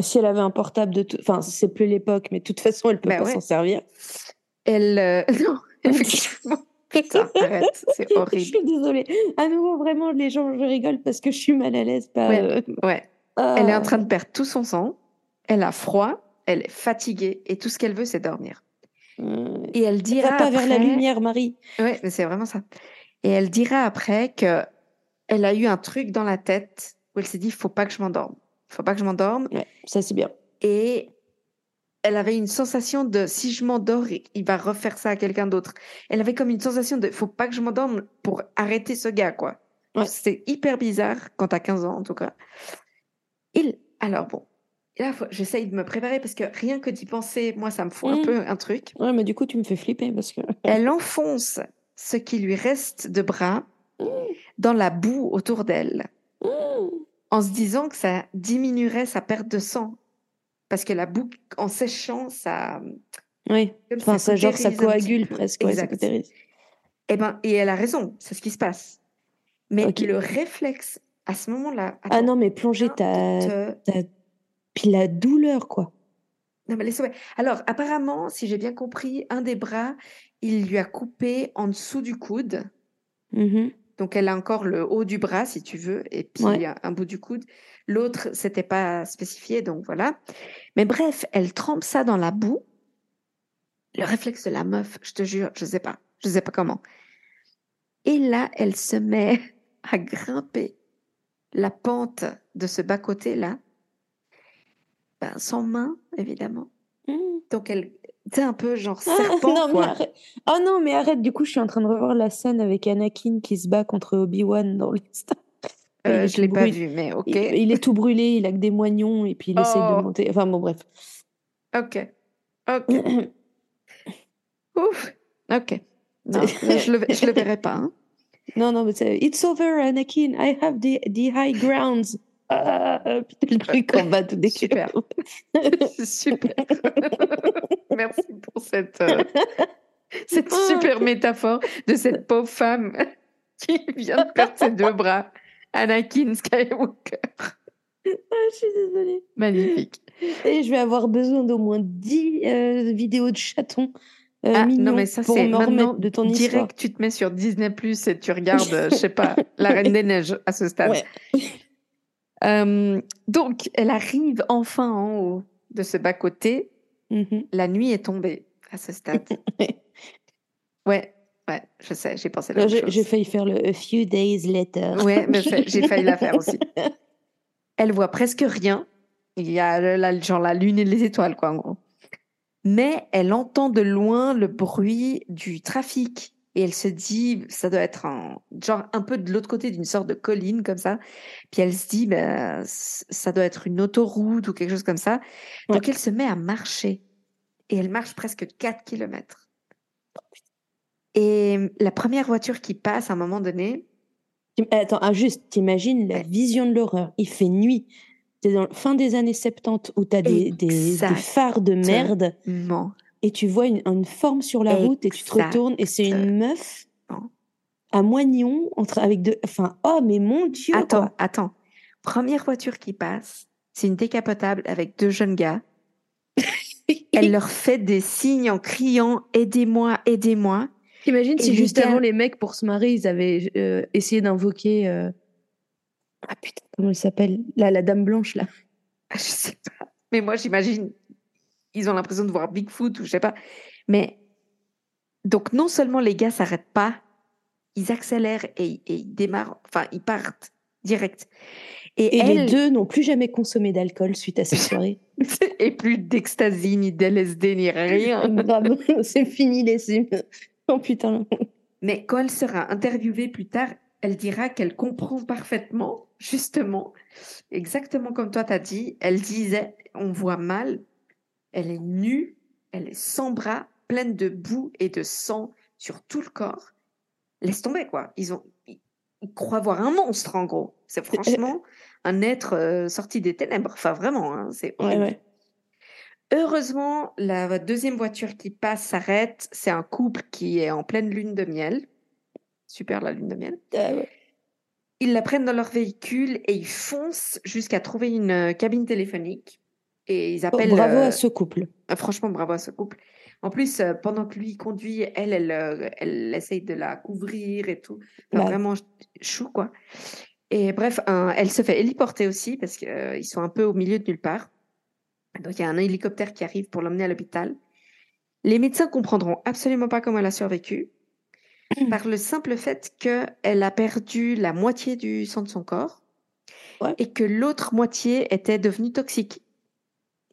Si elle avait un portable de tout... Enfin, c'est plus l'époque, mais de toute façon, elle peut Bah pas ouais. s'en servir. Elle. euh, Non, effectivement. Putain, arrête, c'est Je horrible. suis désolée. À nouveau, vraiment, les gens, je rigole parce que je suis mal à l'aise. Pas, Ouais. euh, Ouais. Elle est en ah. train de perdre tout son sang. Elle a froid. Elle est fatiguée. Et tout ce qu'elle veut, c'est dormir. Euh, Et elle dira. Va pas vers la lumière, Marie. Ouais, mais c'est vraiment ça. Et elle dira après que elle a eu un truc dans la tête où elle s'est dit, faut pas que je m'endorme. Faut pas que je m'endorme. Ouais, ça c'est bien. Et elle avait une sensation de, si je m'endors, il va refaire ça à quelqu'un d'autre. Elle avait comme une sensation de, faut pas que je m'endorme pour arrêter ce gars, quoi. Ouais. C'est hyper bizarre quand t'as 15 ans, en tout cas. Il, alors bon. Là, j'essaye de me préparer parce que rien que d'y penser, moi, ça me fout un Mm. peu un truc. Ouais, mais du coup, tu me fais flipper parce que. Elle enfonce ce qui lui reste de bras dans la boue autour d'elle, en se disant que ça diminuerait sa perte de sang. Parce que la boue, en séchant, ça. Oui. comme Enfin, ça, genre, ça coagule presque. Ouais, ça Exact. cautérise. Eh ben, et elle a raison, c'est ce qui se passe. Mais le réflexe, à ce moment-là. Ah non, mais plonger, t'as. te- Puis la douleur, quoi. Non, mais laisse tomber. Alors, apparemment, si j'ai bien compris, un des bras, il lui a coupé en dessous du coude. Mhm. Donc, elle a encore le haut du bras, si tu veux, et puis Ouais. un, un bout du coude. L'autre, c'était pas spécifié, donc voilà. Mais bref, elle trempe ça dans la boue. Le réflexe de la meuf, je te jure, je sais pas, je sais pas comment. Et là, elle se met à grimper la pente de ce bas-côté-là, ben, sans main, évidemment. Mhm. Donc, elle, c'est un peu genre Ah, serpent, non, quoi. Oh non, mais arrête, du coup, je suis en train de revoir la scène avec Anakin qui se bat contre Obi-Wan dans Il Euh, je tout l'ai pas vu, mais ok. Il, il est tout brûlé, il a que des moignons et puis il Oh. de monter. Enfin bon, bref. Ok. Ok. Ouf. Ok. Non, je le, je le verrai pas. hein. Non, non, mais c'est It's over, Anakin. I have the, the high grounds. Ah, putain, le truc en bas tout dégueulasse. Super. Merci pour cette, euh, cette super métaphore de cette pauvre femme qui vient de perdre ses deux bras. Anakin Skywalker. Ah, je suis désolée. Magnifique. Et je vais avoir besoin d'au moins 10 euh, vidéos de chatons euh, Ah, non, mais ça, c'est maintenant de ton histoire. direct, tu te mets sur Disney Plus et tu regardes, euh, je sais pas, La Reine des Neiges à ce stade. Ouais. Euh, donc, elle arrive enfin en haut de ce bas-côté. Mhm. La nuit est tombée à ce stade. ouais, ouais, je sais, j'ai pensé la Non, même chose. j'ai failli faire le A few days later. Ouais, mais j'ai failli la faire aussi. Elle voit presque rien. Il y a la, genre la lune et les étoiles, quoi, en gros. Mais elle entend de loin le bruit du trafic. Et elle se dit, ça doit être un, genre un peu de l'autre côté d'une sorte de colline comme ça. Puis elle se dit, ben, c- ça doit être une autoroute ou quelque chose comme ça. Donc elle se met à marcher. Et elle marche presque 4 kilomètres. Et la première voiture qui passe à un moment donné, T'im- Attends, ah, juste, t'imagines la vision de l'horreur. Il fait nuit. T'es dans la fin des années 70 où t'as des, des, des phares de merde et tu vois une, une forme sur la route et tu te retournes et c'est une meuf à moignon entre, avec de. Enfin, oh, mais mon Dieu! Attends, quoi. attends. Première voiture qui passe, c'est une décapotable avec deux jeunes gars. Elle leur fait des signes en criant Aidez-moi, aidez-moi. T'imagines si juste avant les mecs pour se marier, ils avaient euh, essayé d'invoquer. euh, Ah putain, comment elle s'appelle? Là, la dame blanche, là. Ah, Je sais pas. Mais moi, j'imagine, ils ont l'impression de voir Bigfoot ou je sais pas. Mais donc, non seulement les gars s'arrêtent pas, ils accélèrent et, et ils démarrent, enfin, ils partent direct. Et, Et les deux n'ont plus jamais consommé d'alcool suite à cette soirée. et plus d'ecstasy, ni d'LSD, ni rien. C'est fini les. Oh putain. Mais quand elle sera interviewée plus tard, elle dira qu'elle comprend parfaitement, justement, exactement comme toi t'as dit. Elle disait, on voit mal, elle est nue, elle est sans bras, pleine de boue et de sang sur tout le corps. Laisse tomber, quoi. Ils ont, il croit voir un monstre, en gros. C'est franchement un être euh, sorti des ténèbres. Enfin, vraiment, hein, c'est Ouais, horrible. ouais. Heureusement, la deuxième voiture qui passe s'arrête. C'est un couple qui est en pleine lune de miel. Super la lune de miel. Ah ouais. Ils la prennent dans leur véhicule et ils foncent jusqu'à trouver une euh, cabine téléphonique. Et ils Oh, appellent. bravo euh, à ce couple. euh, Franchement, bravo à ce couple. En plus, euh, pendant que lui conduit, elle, elle, euh, elle essaye de la couvrir et tout. Enfin, Bah. vraiment ch- chou, quoi. Et bref, un- elle se fait héliporter aussi parce qu'ils sont un peu au milieu de nulle part. Donc, il y a un hélicoptère qui arrive pour l'emmener à l'hôpital. Les médecins comprendront absolument pas comment elle a survécu par le simple fait qu'elle a perdu la moitié du sang de son corps Ouais. et que l'autre moitié était devenue toxique.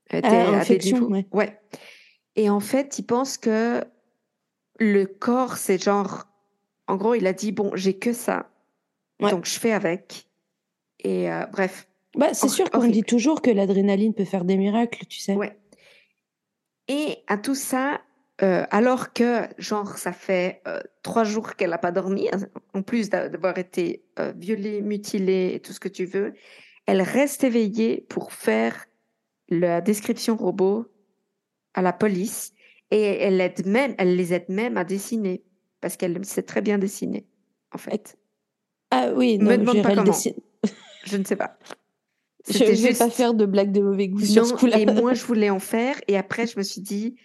Elle était à des infection, ouais. ouais. Et en fait, il pense que le corps, c'est genre. En gros, il a dit bon, j'ai que ça, Ouais. donc je fais avec. Et euh, bref, Bah, c'est sûr qu'on dit toujours que l'adrénaline peut faire des miracles, tu sais. ouais. Et à tout ça, euh, alors que, genre, ça fait euh, trois jours qu'elle n'a pas dormi, en plus d'a- d'avoir été euh, violée, mutilée et tout ce que tu veux, elle reste éveillée pour faire la description robot à la police et elle, aide même, elle les aide même à dessiner parce qu'elle sait très bien dessiner, en fait. Ah oui, Me non, demande j'irai pas comment. dessiner. Je ne sais pas. Je C'était vais pas faire de blague de mauvais goût sur ce coup-là. et moi, je voulais en faire. Et après, je me suis dit,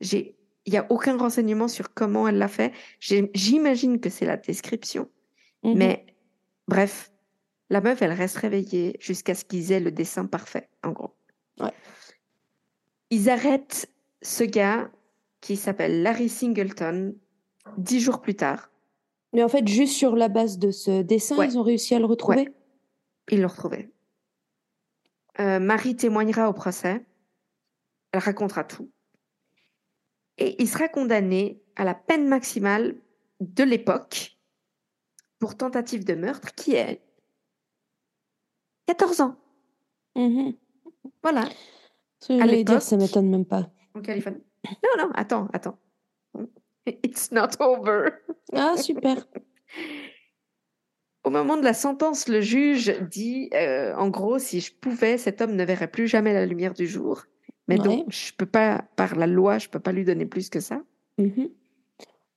j'ai, il n'y a aucun renseignement sur comment elle l'a fait. J'imagine que c'est la description. Mhm. Mais bref, la meuf, elle reste réveillée jusqu'à ce qu'ils aient le dessin parfait, en gros. Ouais. Ils arrêtent ce gars qui s'appelle Larry Singleton dix jours plus tard. Mais en fait, juste sur la base de ce dessin, Ouais. ils ont réussi à le retrouver? Ils l'ont retrouvé. Euh, Marie témoignera au procès. Elle racontera tout. Et il sera condamné à la peine maximale de l'époque pour tentative de meurtre qui est 14 ans. Mhm. Voilà, Ce que À dire, ça l'époque- m'étonne même pas. en Californie. Non, non, attends, attends. It's not over. Ah, super. Au moment de la sentence, le juge dit, euh, en gros, si je pouvais, cet homme ne verrait plus jamais la lumière du jour. Mais Ouais. donc, je peux pas, par la loi, je peux pas lui donner plus que ça. Mhm.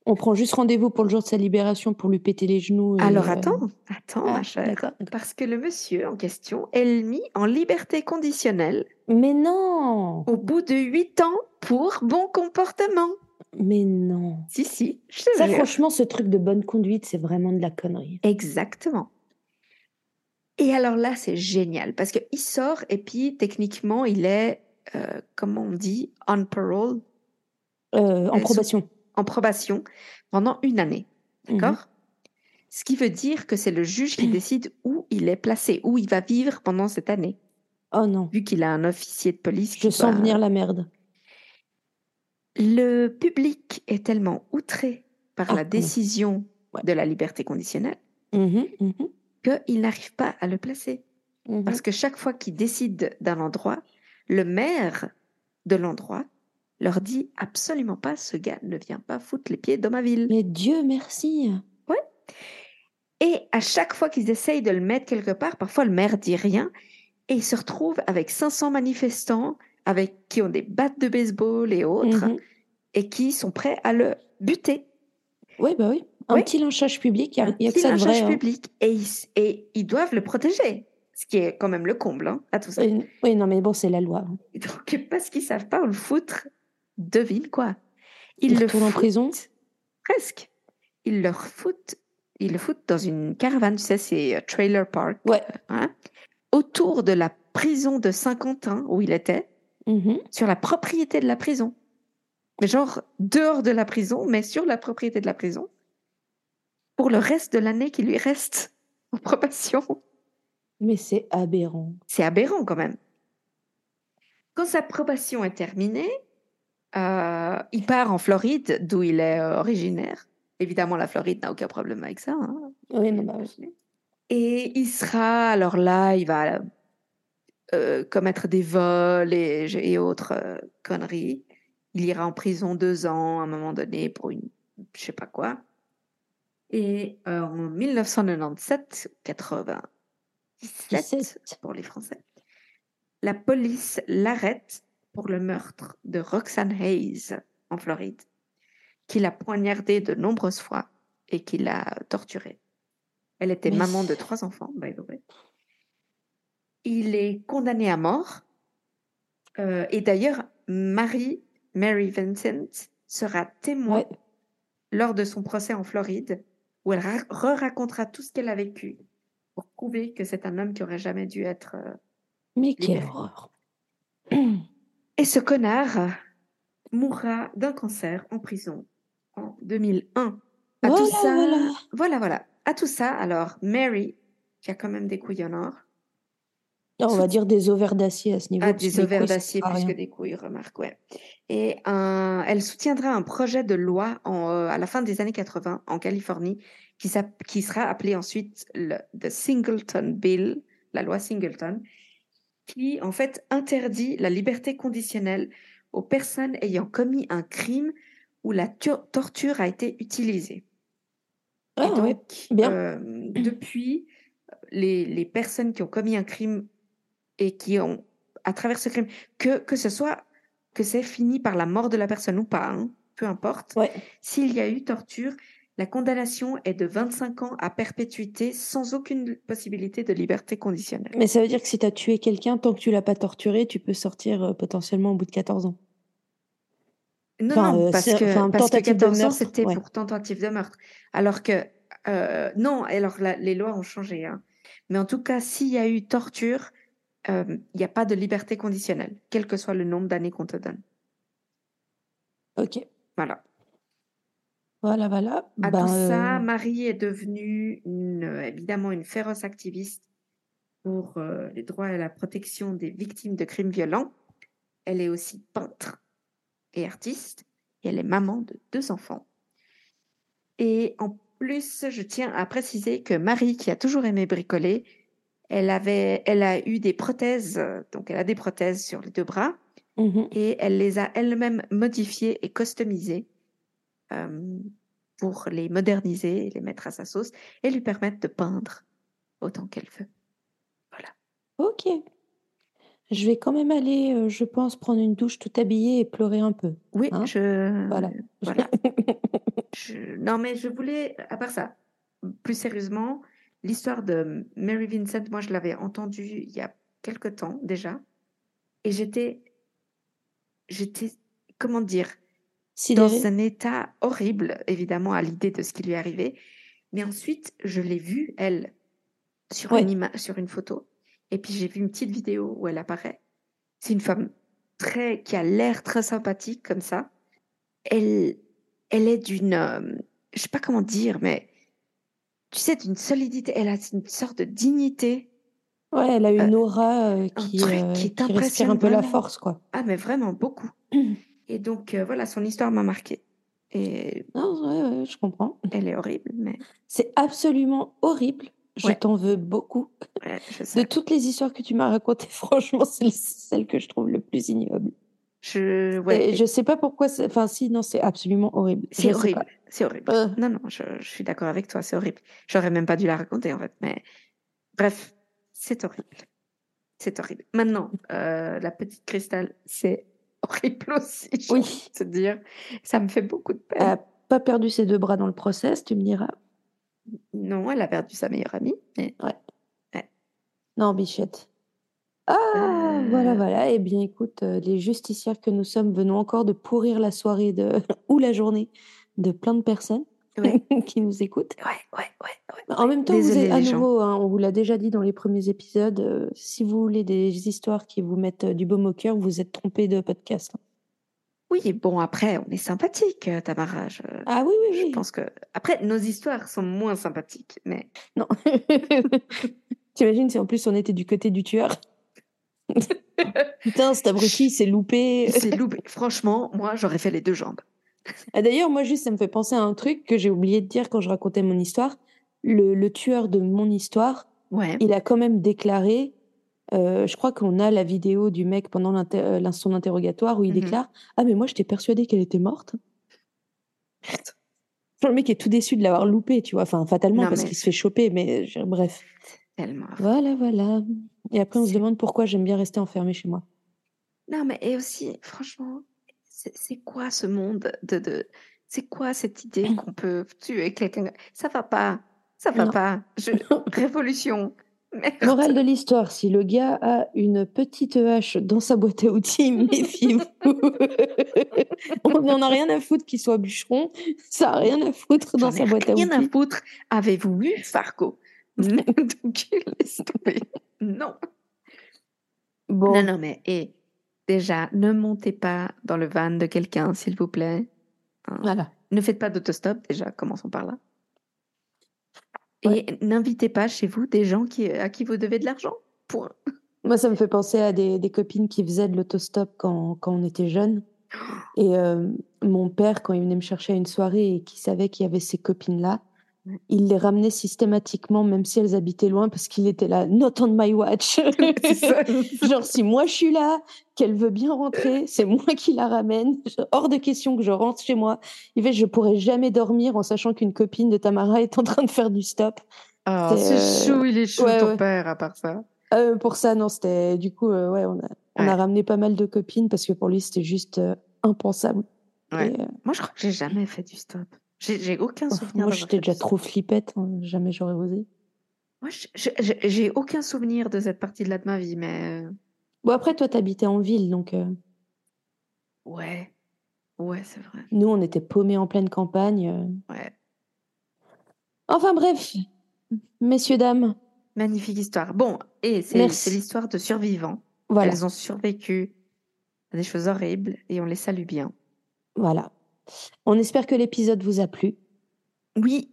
On prend juste rendez-vous pour le jour de sa libération pour lui péter les genoux. et, Alors euh, attends, attends, ah, ma chère. Parce que le monsieur en question est mis en liberté conditionnelle Mais non au bout de huit ans pour bon comportement. Mais non Si, si, je te Ça, jure. franchement, ce truc de bonne conduite, c'est vraiment de la connerie. Exactement. Et alors là, c'est génial parce qu'il sort et puis techniquement, il est, euh, comment on dit, on parole, Euh, en sont- probation. en probation pendant une année. Mhm. D'accord? Ce qui veut dire que c'est le juge qui décide où il est placé, où il va vivre pendant cette année, Oh non, vu qu'il a un officier de police. je qui sens va- venir la merde. Le public est tellement outré par Ah, la non. décision Ouais. de la liberté conditionnelle Mhm, mhm, qu'il n'arrive pas à le placer. mhm. Parce que chaque fois qu'il décide d'un endroit, le maire de l'endroit leur dit absolument pas ce gars ne vient pas foutre les pieds dans ma ville. Mais Dieu merci. Et à chaque fois qu'ils essayent de le mettre quelque part, parfois le maire dit rien et il se retrouve avec 500 manifestants avec qui ont des battes de baseball et autres Mhm. et qui sont prêts à le buter. Oui, bah oui. Un petit lynchage public, il Un n'y a, que petit ça de vrai. hein. public et ils, et ils doivent le protéger, ce qui est quand même le comble hein, à tout ça. Oui, oui, non, mais bon, c'est la loi. Donc, parce qu'ils savent pas où le foutre, devine quoi. Ils Il le retourne en foutent prison Presque. Ils le foutent, ils le foutent dans une caravane, tu sais, c'est euh, trailer park, Ouais. hein, autour de la prison de Saint-Quentin où il était, Mhm. sur la propriété de la prison. Mais genre dehors de la prison, mais sur la propriété de la prison, pour le reste de l'année qui lui reste en probation. Mais c'est aberrant. C'est aberrant quand même. Quand sa probation est terminée, euh, il part en Floride, d'où il est euh, originaire. Évidemment, la Floride n'a aucun problème avec ça. hein. Oui, non, bah oui. Et il sera, alors là, il va euh, commettre des vols et, et autres euh, conneries. Il ira en prison deux ans à un moment donné pour une, je sais pas quoi. Et euh, en 1997, 97 17. pour les Français, la police l'arrête pour le meurtre de Roxanne Hayes en Floride, qui l'a poignardée de nombreuses fois et qui l'a torturée. Elle était Mais- maman de trois enfants, by the way. Il est condamné à mort. euh, et d'ailleurs, Marie, Mary Vincent, sera témoin Ouais. lors de son procès en Floride, où elle ra- re-racontera tout ce qu'elle a vécu pour prouver que c'est un homme qui aurait jamais dû être. euh, Mais quelle horreur. Et ce connard mourra d'un cancer en prison en 2001. À tout Voilà, ça, voilà. voilà, voilà. À tout ça, alors Mary, qui a quand même des couilles en or, Non, on va dire des ovaires d'acier à ce niveau. a parce des ovaires d'acier plus que des couilles, remarque, ouais. Et elle soutiendra un projet de loi en, euh, à la fin des années 80 en Californie qui, sera appelé ensuite le The Singleton Bill, la loi Singleton, qui en fait interdit la liberté conditionnelle aux personnes ayant commis un crime où la tu- torture a été utilisée. Ah, Et ouais. donc, bien. euh, depuis, les, les personnes qui ont commis un crime et qui ont, à travers ce crime, que, que ce soit que c'est fini par la mort de la personne ou pas, hein, peu importe, Ouais. s'il y a eu torture, la condamnation est de 25 ans à perpétuité sans aucune possibilité de liberté conditionnelle. Mais ça veut dire que si tu as tué quelqu'un, tant que tu l'as pas torturé, tu peux sortir euh, potentiellement au bout de 14 ans. Non, Enfin, non, euh, parce que, enfin, parce que tentative de 14 ans, c'était ouais. pour tentative de meurtre. Alors que, euh, non, alors la- les lois ont changé. hein. Mais en tout cas, s'il y a eu torture, euh, il n'y a pas de liberté conditionnelle, quel que soit le nombre d'années qu'on te donne. Ok. Voilà. Voilà, voilà. À Ben, tout ça, euh, Marie est devenue une, euh, évidemment une féroce activiste pour euh, les droits et la protection des victimes de crimes violents. Elle est aussi peintre et artiste et elle est maman de deux enfants. Et en plus, je tiens à préciser que Marie, qui a toujours aimé bricoler, elle avait, elle a eu des prothèses, euh, donc elle a des prothèses sur les deux bras mhm. et elle les a elle-même modifiées et customisées euh, pour les moderniser les mettre à sa sauce et lui permettre de peindre autant qu'elle veut. Ok. Je vais quand même aller, euh, je pense, prendre une douche tout habillée et pleurer un peu. Oui, Hein je. Voilà. voilà. Je- Non, mais je voulais, à part ça, plus sérieusement, l'histoire de Mary Vincent, moi, je l'avais entendue il y a quelque temps déjà, et j'étais, j'étais, comment dire, dans un état horrible, évidemment, à l'idée de ce qui lui est arrivé. Mais ensuite, je l'ai vue, elle, sur, Ouais. une ima- sur une photo. Et puis, j'ai vu une petite vidéo où elle apparaît. C'est une femme très, qui a l'air très sympathique, comme ça. Elle, elle est d'une, euh, je sais pas comment dire, mais tu sais, d'une solidité. Elle a une sorte de dignité. Ouais, elle a Euh, une aura euh, un qui, truc euh, qui qui t'impressionne respire un peu la force, quoi. Ah, mais vraiment beaucoup. Et donc, euh, voilà, son histoire m'a marquée. Et Non, ouais, ouais, je comprends. elle est horrible, mais C'est absolument horrible. Je Ouais. t'en veux beaucoup. ouais, je De toutes les histoires que tu m'as racontées, franchement, c'est celle que je trouve le plus ignoble. Je, ouais, Et je sais pas pourquoi. Enfin, si, non, c'est absolument horrible. C'est horrible. C'est horrible. Euh. Non, non, je, je suis d'accord avec toi, c'est horrible. J'aurais même pas dû la raconter, en fait. Mais bref, c'est horrible. C'est horrible. Maintenant, euh, la petite cristal, c'est horrible aussi, Oui. te dire. Ça me fait beaucoup de peine. Elle a pas perdu ses deux bras dans le process, tu me diras. Non, elle a perdu sa meilleure amie. Mais... Non, bichette. Ah, Euh. voilà, voilà. Eh bien, écoute, les justicières que nous sommes venons encore de pourrir la soirée de... ou la journée de plein de personnes Ouais. qui nous écoutent. Ouais, ouais, ouais. ouais. En même temps, vous êtes à nouveau, hein, on vous l'a déjà dit dans les premiers épisodes, euh, si vous voulez des histoires qui vous mettent euh, du baume au cœur, vous êtes trompé de podcast. hein. Oui, bon, après, on est sympathique, euh, Tamara. Je, Ah oui, oui, je oui. pense que. Après, nos histoires sont moins sympathiques, mais. Non. T'imagines si en plus on était du côté du tueur? Putain, cet abruti, il s'est loupé. C'est loupé. Franchement, moi, j'aurais fait les deux jambes. Ah, D'ailleurs, moi, juste, ça me fait penser à un truc que j'ai oublié de dire quand je racontais mon histoire. Le, le tueur de mon histoire, Ouais. il a quand même déclaré, euh, je crois qu'on a la vidéo du mec pendant l'inter- euh, son interrogatoire où il Mhm. déclare Ah, mais moi, j'étais persuadé qu'elle était morte. Le mec est tout déçu de l'avoir loupé, tu vois. Enfin, fatalement, Non, parce mais- qu'il se fait choper, mais je- bref. Tellement. Voilà, voilà. Et après, on se demande pourquoi j'aime bien rester enfermé chez moi. Non, mais et aussi, franchement, c'est quoi ce monde de, de... C'est quoi cette idée qu'on peut tuer quelqu'un? Ça va pas. Ça va Non. pas. Je... Révolution. Merde. Morale de l'histoire, si le gars a une petite hache dans sa boîte à outils, méfiez-vous. On n'en a rien à foutre qu'il soit bûcheron, ça a rien à foutre dans sa boîte à rien à outils. foutre. Avez-vous vu Fargo? Donc, laisse tomber. Non. Bon, Non, non, mais et, déjà, ne montez pas dans le van de quelqu'un, s'il vous plaît. Hein? voilà. Ne faites pas d'autostop, déjà, commençons par là. Et n'invitez pas chez vous des gens qui, à qui vous devez de l'argent. Point. Moi, ça me fait penser à des, des copines qui faisaient de l'autostop quand, quand on était jeunes. Et euh, mon père, quand il venait me chercher à une soirée et qu'il savait qu'il y avait ces copines-là. Il les ramenait systématiquement, même si elles habitaient loin, parce qu'il était là, not on my watch. Genre, si moi je suis là, qu'elle veut bien rentrer, c'est moi qui la ramène. Hors de question que je rentre chez moi. Il fait, je pourrais jamais dormir en sachant qu'une copine de Tamara est en train de faire du stop. Oh, C'est, euh, chou, il est chou, ouais, ton ouais. père, à part ça. Euh, pour ça, non, c'était du coup, euh, ouais, on a, on a Ouais. ramené pas mal de copines parce que pour lui, c'était juste euh, impensable. Et, Moi, je crois que j'ai jamais fait du stop. J'ai aucun souvenir. moi, d'avoir j'étais déjà trop flippette, hein, jamais j'aurais osé. Moi, j'ai aucun souvenir de cette partie-là de ma vie, mais euh, Bon, après, toi, t'habitais en ville, donc euh, ouais. Ouais, c'est vrai. nous, on était paumés en pleine campagne. euh. Ouais. Enfin, bref, messieurs, dames, Magnifique histoire. Bon, et c'est l'histoire de survivants. voilà. Elles ont survécu à des choses horribles et on les salue bien. Voilà. On espère que l'épisode vous a plu Oui,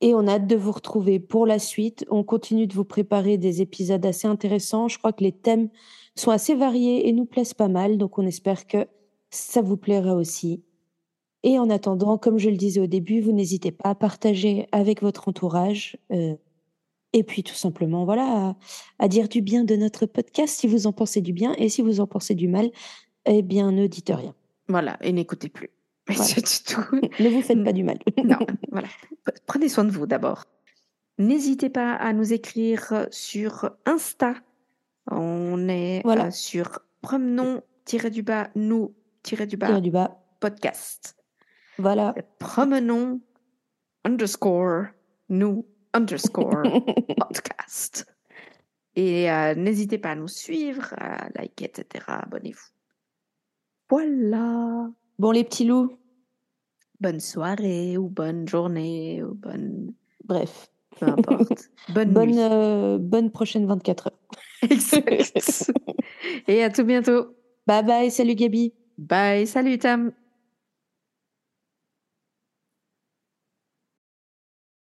et on a hâte de vous retrouver pour la suite. On continue de vous préparer des épisodes assez intéressants. Je crois que les thèmes sont assez variés et nous plaisent pas mal, donc on espère que ça vous plaira aussi. Et en attendant, comme je le disais au début, vous n'hésitez pas à partager avec votre entourage. euh, et puis tout simplement, voilà, à, à dire du bien de notre podcast si vous en pensez du bien. Et si vous en pensez du mal, eh bien, ne dites rien. voilà, et n'écoutez plus. Voilà. Tout. Ne vous faites pas du mal. Non, voilà. Prenez soin de vous d'abord. N'hésitez pas à nous écrire sur Insta. On est Voilà. euh, sur promenons-du-bas, nous-du-bas, du bas. podcast. Voilà. Promenons underscore nous underscore podcast. Et euh, n'hésitez pas à nous suivre, à liker, etc. Abonnez-vous. Voilà. Bon, les petits loups, Bonne soirée ou bonne journée ou bonne... bref. Peu importe. Bonne, Bonne, nuit. euh, bonne prochaine 24 heures. Exact. Et à tout bientôt. Bye bye, salut Gabi. Bye. Salut Tam.